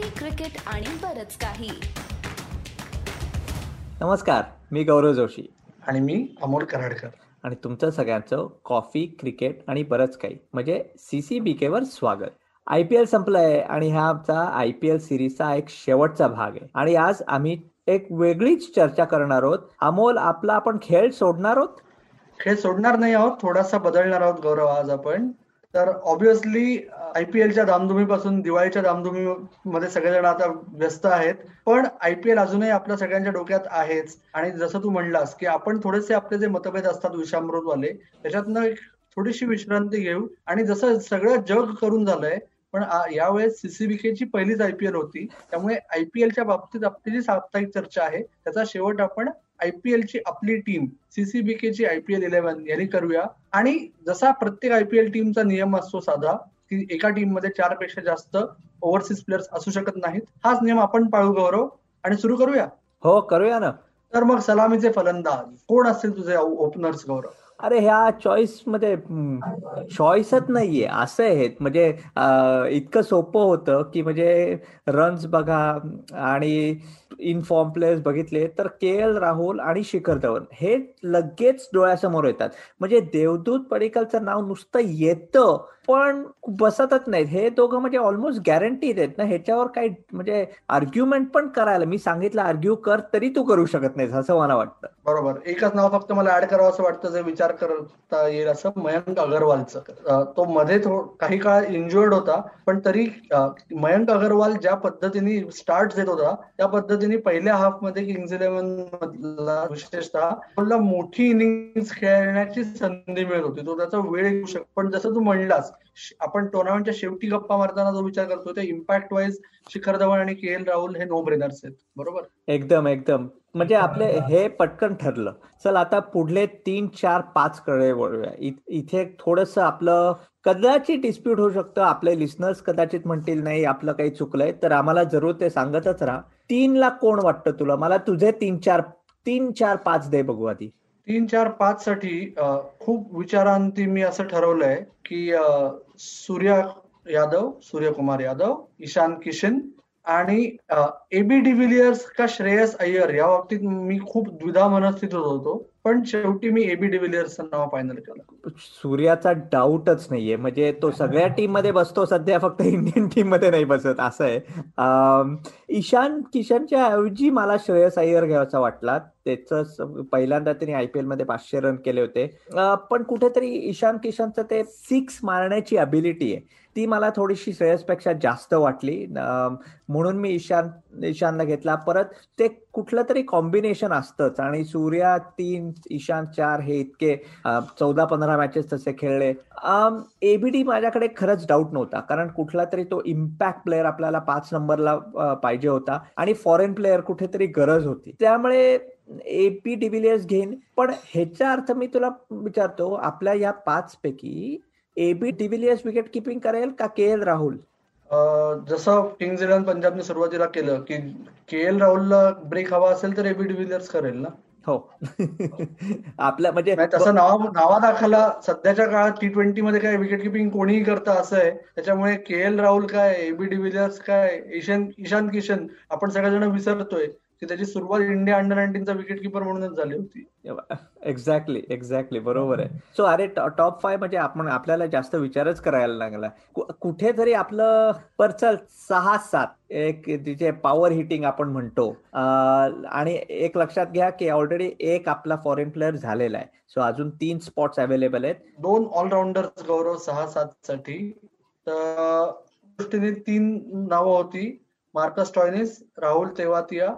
Cricket आणि बरच काही. नमस्कार मी गौरव जोशी. आणि मी अमोल कराडकर. आणि तुमचं सगळ्यांचं कॉफी क्रिकेट आणि बरंच काही. म्हणजे सी सी बी केवर स्वागत. आय पी एल संपलंय आणि हा आमचा आय पी एल सिरीजचा एक शेवटचा भाग आहे. आणि आज आम्ही एक वेगळीच चर्चा करणार आहोत. अमोल आपला आपण खेळ सोडणार आहोत? खेळ सोडणार नाही आहोत थोडासा बदलणार आहोत गौरव आज आपण. तर ऑब्विसली आयपीएलच्या धामधुमीपासून दिवाळीच्या धामधुमीमध्ये सगळेजण आता व्यस्त आहेत. पण आयपीएल अजूनही आपल्या सगळ्यांच्या डोक्यात आहेच. आणि जसं तू म्हणलास की आपण थोडेसे आपले जे मतभेद असतात विषामृतवाले त्याच्यातनं एक थोडीशी विश्रांती घेऊ. आणि जसं सगळं जग करून झालंय पण यावेळेस सीसीबीकेची पहिलीच आयपीएल होती. त्यामुळे आयपीएलच्या बाबतीत आपली जी साप्ताहिक चर्चा आहे त्याचा शेवट आपण आयपीएलची आपली टीम सीसीबीकेची आयपीएल इलेव्हन यांनी करूया. आणि जसा प्रत्येक आयपीएल टीमचा नियम असतो साधा की एका टीममध्ये चारपेक्षा जास्त ओव्हरसीज प्लेयर्स असू शकत नाहीत हाच नियम आपण पाळू गौरव. आणि सुरू करूया? हो करूया ना. तर मग सलामीचे फलंदाज कोण असतील तुझे ओपनर्स गौरव? अरे ह्या चॉईसमध्ये चॉईसच नाहीये. असं आहे. म्हणजे इतकं सोपं होतं की म्हणजे रन्स बघा आणि इन फॉर्म प्लेयर्स बघितले तर के एल राहुल आणि शिखर धवन हे लगेच डोळ्यासमोर येतात. म्हणजे देवदूत पडिकलचं नाव नुसतं येतं. पण बसतच नाहीत. हे दोघं म्हणजे ऑलमोस्ट गॅरंटीड आहेत ना ह्याच्यावर काही म्हणजे आर्ग्युमेंट पण करायला मी सांगितलं आर्ग्यू कर तरी तू करू शकत नाहीस असं मला वाटतं. बरोबर. एकच नाव फक्त मला ऍड करावं असं वाटतं जे विचार करता येईल असं मयंक अगरवालचं. तो मध्ये काही काळ इंजुअर्ड होता पण तरी मयंक अगरवाल ज्या पद्धतीने स्टार्ट देत होता त्या पद्धतीने पहिल्या हाफमध्ये किंग्स इलेव्हन मधला विशेषतः मोठी इनिंग्स खेळण्याची संधी मिळत होती. तो त्याचा वेळ येऊ शकतो पण जसं तू म्हणलास आपण टुर्नामेंटच्या शेवटी गप्पा मारताना जो विचार करतो ते इम्पॅक्ट वाईज शिखर धवन आणि के एल राहुल हे नो ब्रेनर्स आहेत. बरोबर? एकदम एकदम. म्हणजे आपले हे पटकन ठरलं. चल आता पुढले तीन चार पाच कडे वळूया. इथे थोडस आपलं कदाचित डिस्प्यूट होऊ शकतं. आपले लिस्नर्स कदाचित म्हणतील नाही आपलं काही चुकलंय. तर आम्हाला जरूर ते सांगतच राहा. तीनला कोण वाटतं तुला? मला तुझे तीन चार तीन चार पाच दे बघू आधी. तीन चार पाच साठी खूप विचारांती मी असं ठरवलंय की सूर्या यादव सूर्यकुमार यादव ईशान किशन आणि एबी डिव्हिलियर्स का श्रेयस अय्यर या बाबतीत मी खूप द्विधा मनस्थितीत होतो पण शेवटी मी एबी डिव्हिलियर्सचं नाव फायनल केलं. सूर्याचा डाऊटच नाहीये. म्हणजे तो सगळ्या टीममध्ये बसतो सध्या फक्त इंडियन टीममध्ये नाही बसत. असं आहे. ईशान किशनच्या ऐवजी मला श्रेयस अय्यर घ्यायचा वाटला. त्याच पहिल्यांदा त्यांनी आयपीएलमध्ये पाचशे रन केले होते. पण कुठेतरी ईशान किशनचं ते सिक्स मारण्याची अबिलिटी आहे. ती मला थोडीशी श्रेयसपेक्षा जास्त वाटली. म्हणून मी ईशान ईशानला घेतला. परत ते कुठलं तरी कॉम्बिनेशन असतंच. आणि सूर्या तीन ईशान चार हे इतके चौदा पंधरा मॅचेस तसे खेळले. एबीडी माझ्याकडे खरंच डाऊट नव्हता. कारण कुठला तरी तो इम्पॅक्ट प्लेअर आपल्याला पाच नंबरला पाहिजे होता. आणि फॉरेन प्लेअर कुठेतरी गरज होती. त्यामुळे एपी डिव्हिलियर्स घेईन. पण ह्याचा अर्थ मी तुला विचारतो. आपल्या या पाच पैकी एबी डिव्हिलियर्स विकेट किपिंग करेल का के एल राहुल जसं किंग्ज इलेव्हन पंजाबने सुरुवातीला केलं की के एल राहुलला ब्रेक हवा असेल तर एबी डिव्हिलियर्स करेल ना? हो. आपल्या म्हणजे तसं नावा नावादाखला सध्याच्या काळात टी ट्वेंटी मध्ये काय विकेट किपिंग कोणीही करतं असं आहे त्याच्यामुळे के एल राहुल काय एबी डिव्हिलियर्स काय ईशान ईशान किशन आपण सगळेजण विसरतोय. की त्याची सुरुवात इंडिया अंडर नाईन्टीनचा विकेट किपर म्हणूनच झाली होती. एक्झॅक्टली एक्झॅक्टली बरोबर आहे. सो अरे टॉप फाय म्हणजे आपण आपल्याला जास्त विचारच करायला लागला. कुठेतरी आपलं परचल सहा सात एक तिचे पॉवर हिटिंग आपण म्हणतो. आणि एक लक्षात घ्या की ऑलरेडी एक आपला फॉरेन प्लेअर झालेला आहे. सो अजून तीन स्पॉट्स अवेलेबल आहेत. दोन ऑलराऊंडर गौरव सहा सात साठी तर दृष्टीने तीन नावं होती. मार्कस टॉयनिस राहुल तेवातिया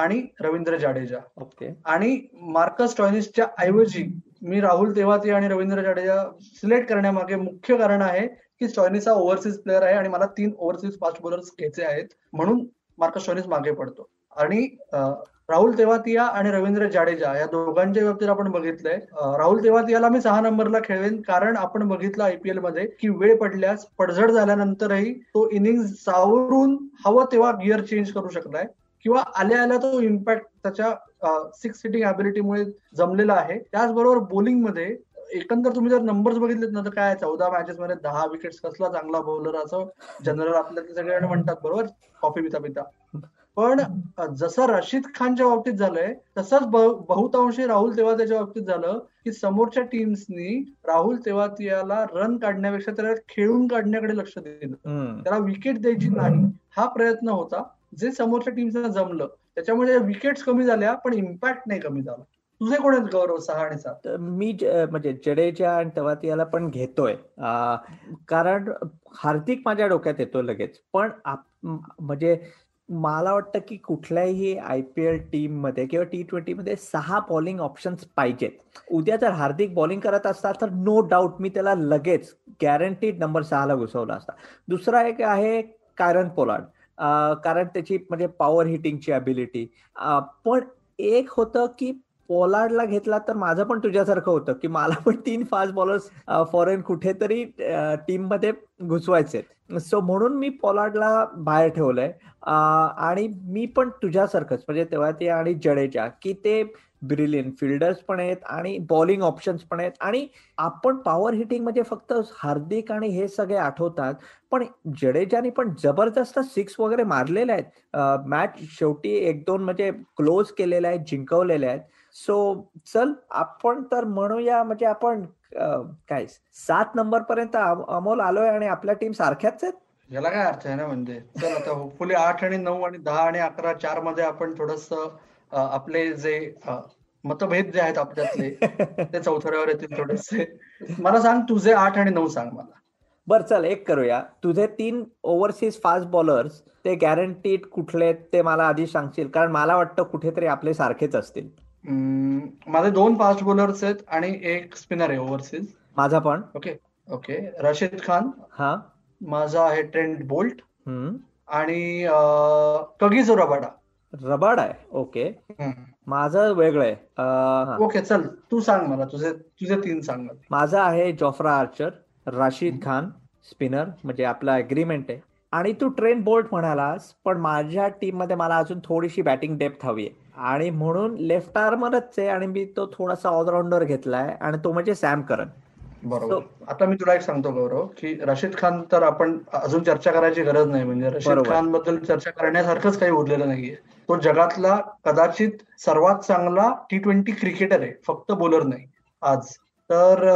आणि रवींद्र जाडेजा. ओके. आणि मार्कस टॉयनिसच्या ऐवजी मी राहुल तेवाती आणि रवींद्र जाडेजा सिलेक्ट करण्यामागे मुख्य कारण आहे की स्टॉयनिस हा ओव्हरसीज प्लेअर आहे आणि मला तीन ओव्हरसीज फास्ट बॉलर्स घ्यायचे आहेत म्हणून मार्कस टॉयनिस मागे पडतो. आणि राहुल तेवातिया आणि रवींद्र जाडेजा या दोघांच्या बाबतीत आपण बघितलंय. राहुल तेवातियाला मी सहा नंबरला खेळवेन कारण आपण बघितलं आयपीएलमध्ये की वेळ पडल्यास पडझड झाल्यानंतरही तो इनिंग सावरून हवं तेव्हा गिअर चेंज करू शकलाय. किंवा आल्या आल्या तो इम्पॅक्ट त्याच्या सिक्स सिटिंग अबिलिटीमुळे जमलेला आहे. त्याचबरोबरमध्ये एकंदर तुम्ही जर नंबर्स बघितलेत ना तर काय चौदा मॅचेस मध्ये दहा विकेट्स कसला चांगला बॉलर असं जनरल आपल्याला सगळ्यांना म्हणतात बरोबर? कॉफी पिता पिता. पण जसं रशीद खानच्या बाबतीत झालंय तसंच बहुतांशी राहुल तेवातियाच्या बाबतीत झालं की समोरच्या टीम्सनी राहुल तेवातियाला रन काढण्यापेक्षा त्याला खेळून काढण्याकडे लक्ष दिलं. त्याला विकेट द्यायची नाही. हा प्रयत्न होता. जे समोरच्या टीमला जमलं त्याच्यामुळे विकेट्स कमी झाल्या पण इम्पॅक्ट नाही कमी झाला. तुझे कोण आहेत गौरव सहा आणि सात? मी म्हणजे जडेजा आणि तवातियाला पण घेतोय. कारण हार्दिक माझ्या डोक्यात येतो लगेच. पण म्हणजे मला वाटतं की कुठल्याही आय पी एल टीममध्ये किंवा टी ट्वेंटी मध्ये सहा बॉलिंग ऑप्शन्स पाहिजेत. उद्या जर हार्दिक बॉलिंग करत असता तर नो डाऊट मी त्याला लगेच गॅरंटीड नंबर सहाला घुसवला असता. दुसरा एक आहे कायरन पोलार्ड. कारण त्याची म्हणजे पॉवर हिटिंगची अबिलिटी पण एक होतं की पोलार्डला घेतला तर माझं पण तुझ्यासारखं होतं की मला पण तीन फास्ट बॉलर्स फॉरेन कुठेतरी टीममध्ये घुसवायचे. सो म्हणून मी पोलार्डला बाहेर ठेवलंय. आणि मी पण तुझ्यासारखंच म्हणजे तेव्हा ते आणि जडेजा की ते ब्रिलियन फिल्डर्स पण आहेत आणि बॉलिंग ऑप्शन्स पण आहेत. आणि आपण पॉवर हिटिंग म्हणजे फक्त हार्दिक आणि हे सगळे आठवतात पण जडेजाने पण जबरदस्त सिक्स वगैरे मारलेले आहेत. मॅच शेवटी एक दोन म्हणजे क्लोज केलेले आहेत जिंकवलेले आहेत. सो चल आपण तर म्हणूया म्हणजे आपण काय सात नंबर पर्यंत अमोल आलोय आणि आपल्या टीम सारख्याच आहेत? याला काय अर्थ आहे ना म्हणजे? चल आता होपफुली आठ आणि नऊ आणि दहा आणि अकरा चारमध्ये आपण थोडस आपले जे मतभेद जे आहेत आपल्यातले ते चौथऱ्यावर येतील थोडेसे. मला सांग तुझे आठ आणि नऊ सांग मला. बर चल एक करूया. तुझे तीन ओव्हरसीज फास्ट बॉलर्स ते गॅरंटीड कुठले ते मला आधी सांगशील? कारण मला वाटतं कुठेतरी आपले सारखेच असतील. माझे दोन फास्ट बॉलर्स आहेत आणि एक स्पिनर आहे ओव्हरसीज माझा पण. Okay okay Rashid Khan. हा. माझा आहे ट्रेंड बोल्ट आणि कगीजो रबाडा. रबाड आहे. ओके माझं वेगळं आहे. ओके चल. तू सांग मला. तुझे तुझे तीन सांग माझं आहे Jofra Archer Rashid Khan spinner म्हणजे आपला अग्रीमेंट आहे. आणि तू ट्रेन बोल्ट म्हणालास पण माझ्या टीममध्ये मला अजून थोडीशी बॅटिंग डेप्थ हवी आहे. आणि म्हणून लेफ्ट आर्मरच आहे आणि मी तो थोडासा ऑलराऊंडर घेतलाय आणि तो म्हणजे सॅम करन. बरोबर. आता मी तुला एक सांगतो गौरव की रशीद खान तर आपण अजून चर्चा करायची गरज नाही. म्हणजे रशीद खानबद्दल चर्चा करण्यासारखंच काही उरलेलं नाहीये. तो जगातला कदाचित सर्वात चांगला टी ट्वेंटी क्रिकेटर आहे. फक्त बॉलर नाही. आज. तर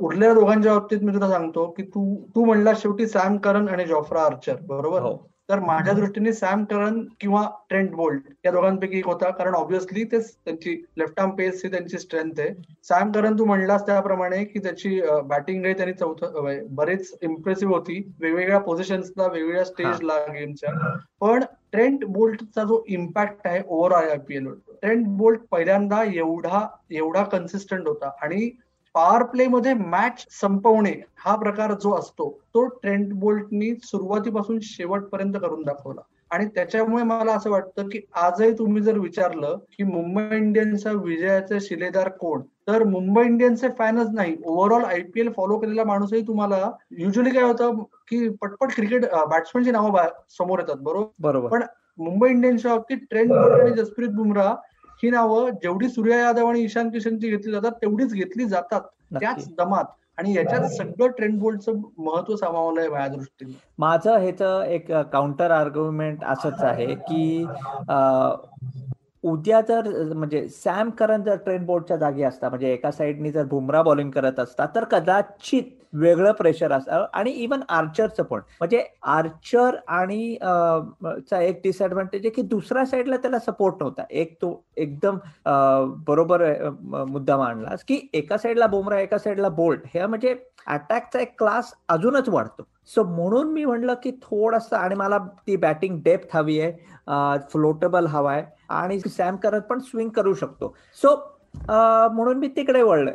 उरलेल्या दोघांच्या बाबतीत मी तुला सांगतो की तू तू म्हणला शेवटी सॅम करन आणि जॉफ्रा आर्चर बरोबर? हो. तर माझ्या दृष्टीने सॅम करन किंवा ट्रेंट बोल्ट या दोघांपैकी एक होता. कारण ऑब्व्हियसली तेच त्यांची लेफ्ट आर्म पेस ही त्यांची स्ट्रेंथ आहे. सॅम करन तू म्हणलास त्याप्रमाणे की त्याची बॅटिंग आहे त्यांनी चौथं बरेच इम्प्रेसिव्ह होती. वेगवेगळ्या पोझिशन्सला वेगवेगळ्या स्टेजला गेमच्या पण ट्रेंट बोल्टचा जो इम्पॅक्ट आहे ओव्हरऑल आयपीएल ट्रेंट बोल्ट पहिल्यांदा एवढा एवढा कन्सिस्टंट होता. आणि पॉवर प्ले मध्ये मॅच संपवणे हा प्रकार जो असतो तो ट्रेंट बोल्टनी सुरुवातीपासून शेवटपर्यंत करून दाखवला. आणि त्याच्यामुळे मला असं वाटतं की आजही तुम्ही जर विचारलं की मुंबई इंडियन्सच्या विजयाचे शिलेदार कोण? तर मुंबई इंडियन्सचे फॅनच नाही ओव्हरऑल आयपीएल फॉलो केलेला माणूसही तुम्हाला युजली काय होतं की पटपट क्रिकेट बॅट्समनची नावं समोर येतात बरोबर? बरोबर. पण मुंबई इंडियन्सच्या बाबतीत ट्रेंड बोल्ट आणि जसप्रीत बुमराह ही नावं जेवढी सूर्या यादव आणि ईशान किशनची घेतली जातात तेवढीच घेतली जातात. त्याच दमात आणि याच्यात सगळं ट्रेंड बोल्टचं महत्त्व सामावलंय माझ्या दृष्टीने. माझं ह्याच एक काउंटर आर्ग्युमेंट असंच आहे की उद्या जर म्हणजे सॅम करन जर ट्रेन बोर्डच्या जागी असता म्हणजे एका साईडनी जर बुमरा बॉलिंग करत असता तर कदाचित वेगळं प्रेशर असतं आणि इवन आर्चरचं पण. म्हणजे आर्चर आणि चा एक डिसएडव्हान्टेज आहे की दुसऱ्या साईडला त्याला सपोर्ट नव्हता. एक तो एकदम बरोबर मुद्दा मांडलास की एका साईडला बुमरा एका साईडला बोल्ट हे म्हणजे अटॅकचा एक क्लास अजूनच वाढतो. सो म्हणून मी म्हणलं की थोडस आणि मला ती बॅटिंग डेप्थ हवी आहे फ्लोटेबल हवा आहे आणि सॅम करत पण स्विंग करू शकतो. सो म्हणून मी तिकडे वळलोय.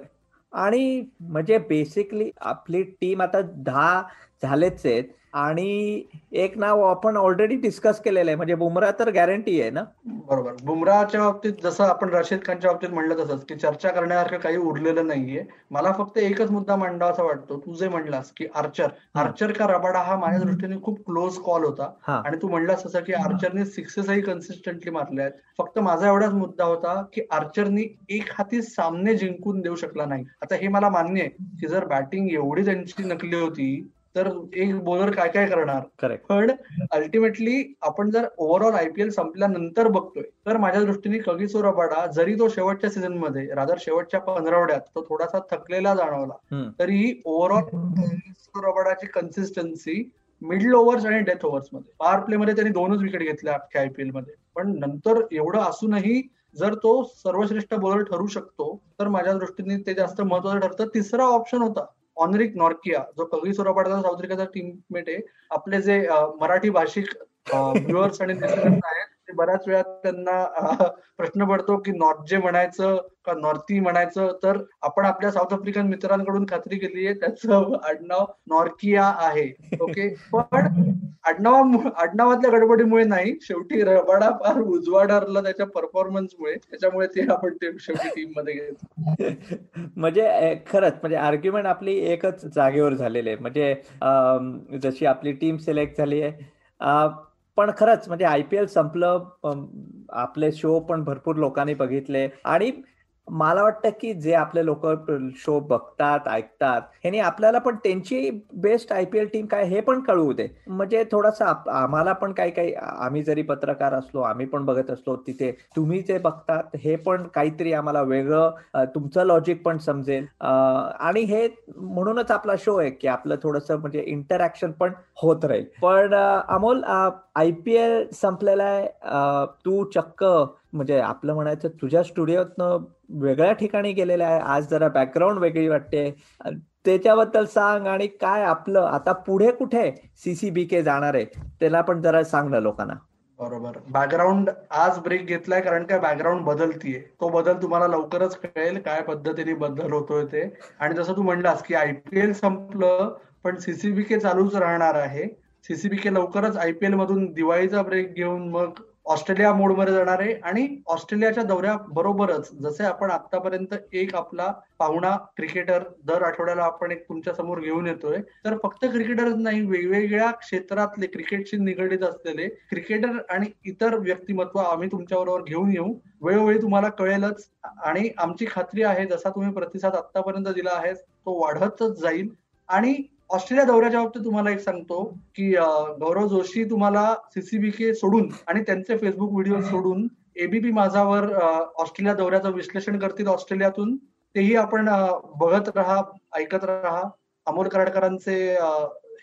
आणि म्हणजे बेसिकली आपली टीम आता दहा झालेच आहेत. आणि एक नाव आपण ऑलरेडी डिस्कस केलेलं आहे. म्हणजे बुमरा तर गॅरंटी आहे ना? बरोबर. बुमराच्या बाबतीत जसं आपण रशीद खानच्या बाबतीत म्हणलं तसंच की चर्चा करण्यासारखं काही उरलेलं नाहीये. मला फक्त एकच मुद्दा मांडावा असा वाटतो. तू जे म्हणलास की आर्चर. आर्चर का रबाडा हा माझ्या दृष्टीने खूप क्लोज कॉल होता. आणि तू म्हणलास तसं की आर्चरने सिक्सेसही कन्सिस्टंटली मारले आहेत. फक्त माझा एवढाच मुद्दा होता की आर्चरनी एक हाती सामने जिंकून देऊ शकला नाही. आता हे मला मान्य आहे की जर बॅटिंग एवढी त्यांची नकली होती तर एक बॉलर काय काय करणार? पण अल्टिमेटली आपण जर ओव्हरऑल आयपीएल संपल्यानंतर बघतोय तर माझ्या दृष्टीने कगिसो रबाडा जरी तो शेवटच्या सीझनमध्ये रादर शेवटच्या पंधरावड्यात तो थोडासा थकलेला जाणवला तरीही ओव्हरऑल रबाडाची कन्सिस्टन्सी मिडल ओव्हर्स आणि डेथ ओव्हर्समध्ये. पॉवर प्ले मध्ये त्यांनी दोनच विकेट घेतल्या अख्ख्या आयपीएलमध्ये. पण नंतर एवढं असूनही जर तो सर्वश्रेष्ठ बॉलर ठरू शकतो तर माझ्या दृष्टीने ते जास्त महत्वाचं ठरतं. तिसरा ऑप्शन होता ऑनरिक नॉर्किया जो कवी सोरापाडचा सावत्रिकाचा टीममेट आहे आपले जे मराठी भाषिक व्ह्युअर्स आणि आहेत ते बऱ्याच वेळा त्यांना प्रश्न पडतो की नॉर्थ जे म्हणायचं का नॉर्थी म्हणायचं तर आपण आपल्या साऊथ आफ्रिकन मित्रांकडून खात्री केली आहे त्याचं आडनाव नॉर्किया आहे ओके पण आडनावा आडनावातल्या गडबडीमुळे नाही शेवटी रबाडा फार उजवा त्याच्या परफॉर्मन्समुळे त्याच्यामुळे ते आपण ते शेवटी टीममध्ये घेतो. म्हणजे खरंच म्हणजे आर्ग्युमेंट आपली एकच जागेवर झालेली आहे. म्हणजे जशी आपली टीम सिलेक्ट झाली आहे पण खरंच म्हणजे आय पी एल संपलं आपले शो पण भरपूर लोकांनी बघितले. आणि मला वाटतं की जे आपले लोक शो बघतात ऐकतात ह्यानी आपल्याला पण त्यांची best I P L team काय हे पण कळवू दे. म्हणजे थोडासा आम्हाला पण काही काही आम्ही जरी पत्रकार असलो आम्ही पण बघत असलो तिथे तुम्ही जे बघतात हे पण काहीतरी आम्हाला वेगळं तुमचं लॉजिक पण समजेल. आणि हे म्हणूनच आपला शो आहे की आपलं थोडस म्हणजे इंटरॅक्शन पण होत राहील. पण अमोल आय पी एल संपलेला आहे. तू चक्क म्हणजे आपलं म्हणायचं तुझ्या स्टुडिओतनं वेगळ्या ठिकाणी गेलेलं आहे आज जरा बॅकग्राऊंड वेगळी वाटते. त्याच्याबद्दल सांग आणि काय आपलं आता पुढे कुठे सीसीबी के जाणार आहे त्याला पण जरा सांग ना लोकांना. बरोबर. बॅकग्राऊंड आज ब्रेक घेतलाय कारण काय बॅकग्राऊंड बदलतीये. तो बदल तुम्हाला लवकरच कळेल काय पद्धतीने बदल होतोय ते. आणि जसं तू म्हणलास की आयपीएल संपलं पण सीसीबी के चालूच राहणार आहे. सीसीबी के लवकरच आयपीएल मधून दिवाळीचा ब्रेक घेऊन मग ऑस्ट्रेलिया मोडमध्ये जाणार आहे. आणि ऑस्ट्रेलियाच्या दौऱ्या बरोबरच जसे आपण आतापर्यंत एक आपला पाहुणा क्रिकेटर दर आठवड्याला आपण एक तुमच्यासमोर घेऊन येतोय तर फक्त क्रिकेटरच नाही वेगवेगळ्या क्षेत्रातले क्रिकेटशी निगडीत असलेले क्रिकेटर आणि इतर व्यक्तिमत्व आम्ही तुमच्याबरोबर घेऊन येऊ. वेळोवेळी तुम्हाला कळेलच. आणि आमची खात्री आहे जसा तुम्ही प्रतिसाद आतापर्यंत दिला आहे तो वाढतच जाईल. आणि ऑस्ट्रेलिया दौऱ्याच्या बाबतीत तुम्हाला एक सांगतो की गौरव जोशी तुम्हाला सीसीबीके सोडून आणि त्यांचे फेसबुक व्हिडिओ सोडून एबीपी माझावर ऑस्ट्रेलिया दौऱ्याचं विश्लेषण करतील ऑस्ट्रेलियातून. तेही आपण बघत राहा ऐकत राहा. अमोल कराडकरांचे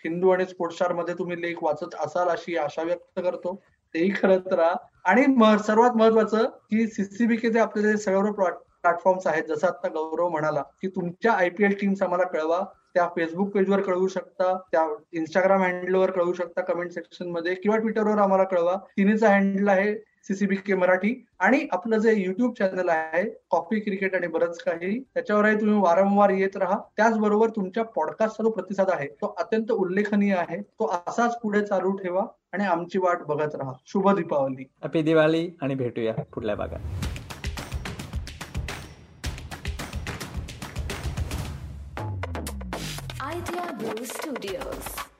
हिंदू आणि स्पोर्ट्समध्ये तुम्ही लेख वाचत असाल अशी आशा व्यक्त करतो. तेही करत राहा. आणि सर्वात महत्वाचं की सीसीबीके आपले सर्व प्लॅटफॉर्म्स आहेत जसं आता गौरव म्हणाला की तुमच्या आयपीएल टीम्स आम्हाला कळवा. त्या फेसबुक पेजवर कळवू शकता त्या इंस्टाग्राम हँडलवर कळवू शकता कमेंट सेक्शनमध्ये किंवा ट्विटरवर आम्हाला कळवा. तिन्हीचा हँडल आहे सीसीबी के मराठी आणि आपलं जे युट्यूब चॅनल आहे कॉफी क्रिकेट आणि बरंच काही त्याच्यावरही तुम्ही वारंवार येत राहा. त्याचबरोबर तुमच्या पॉडकास्टचा जो प्रतिसाद आहे तो अत्यंत उल्लेखनीय आहे. तो असाच पुढे चालू ठेवा आणि आमची वाट बघत राहा. शुभ दीपावली. हॅपी दिवाळी आणि भेटूया पुढल्या भागात. Studios.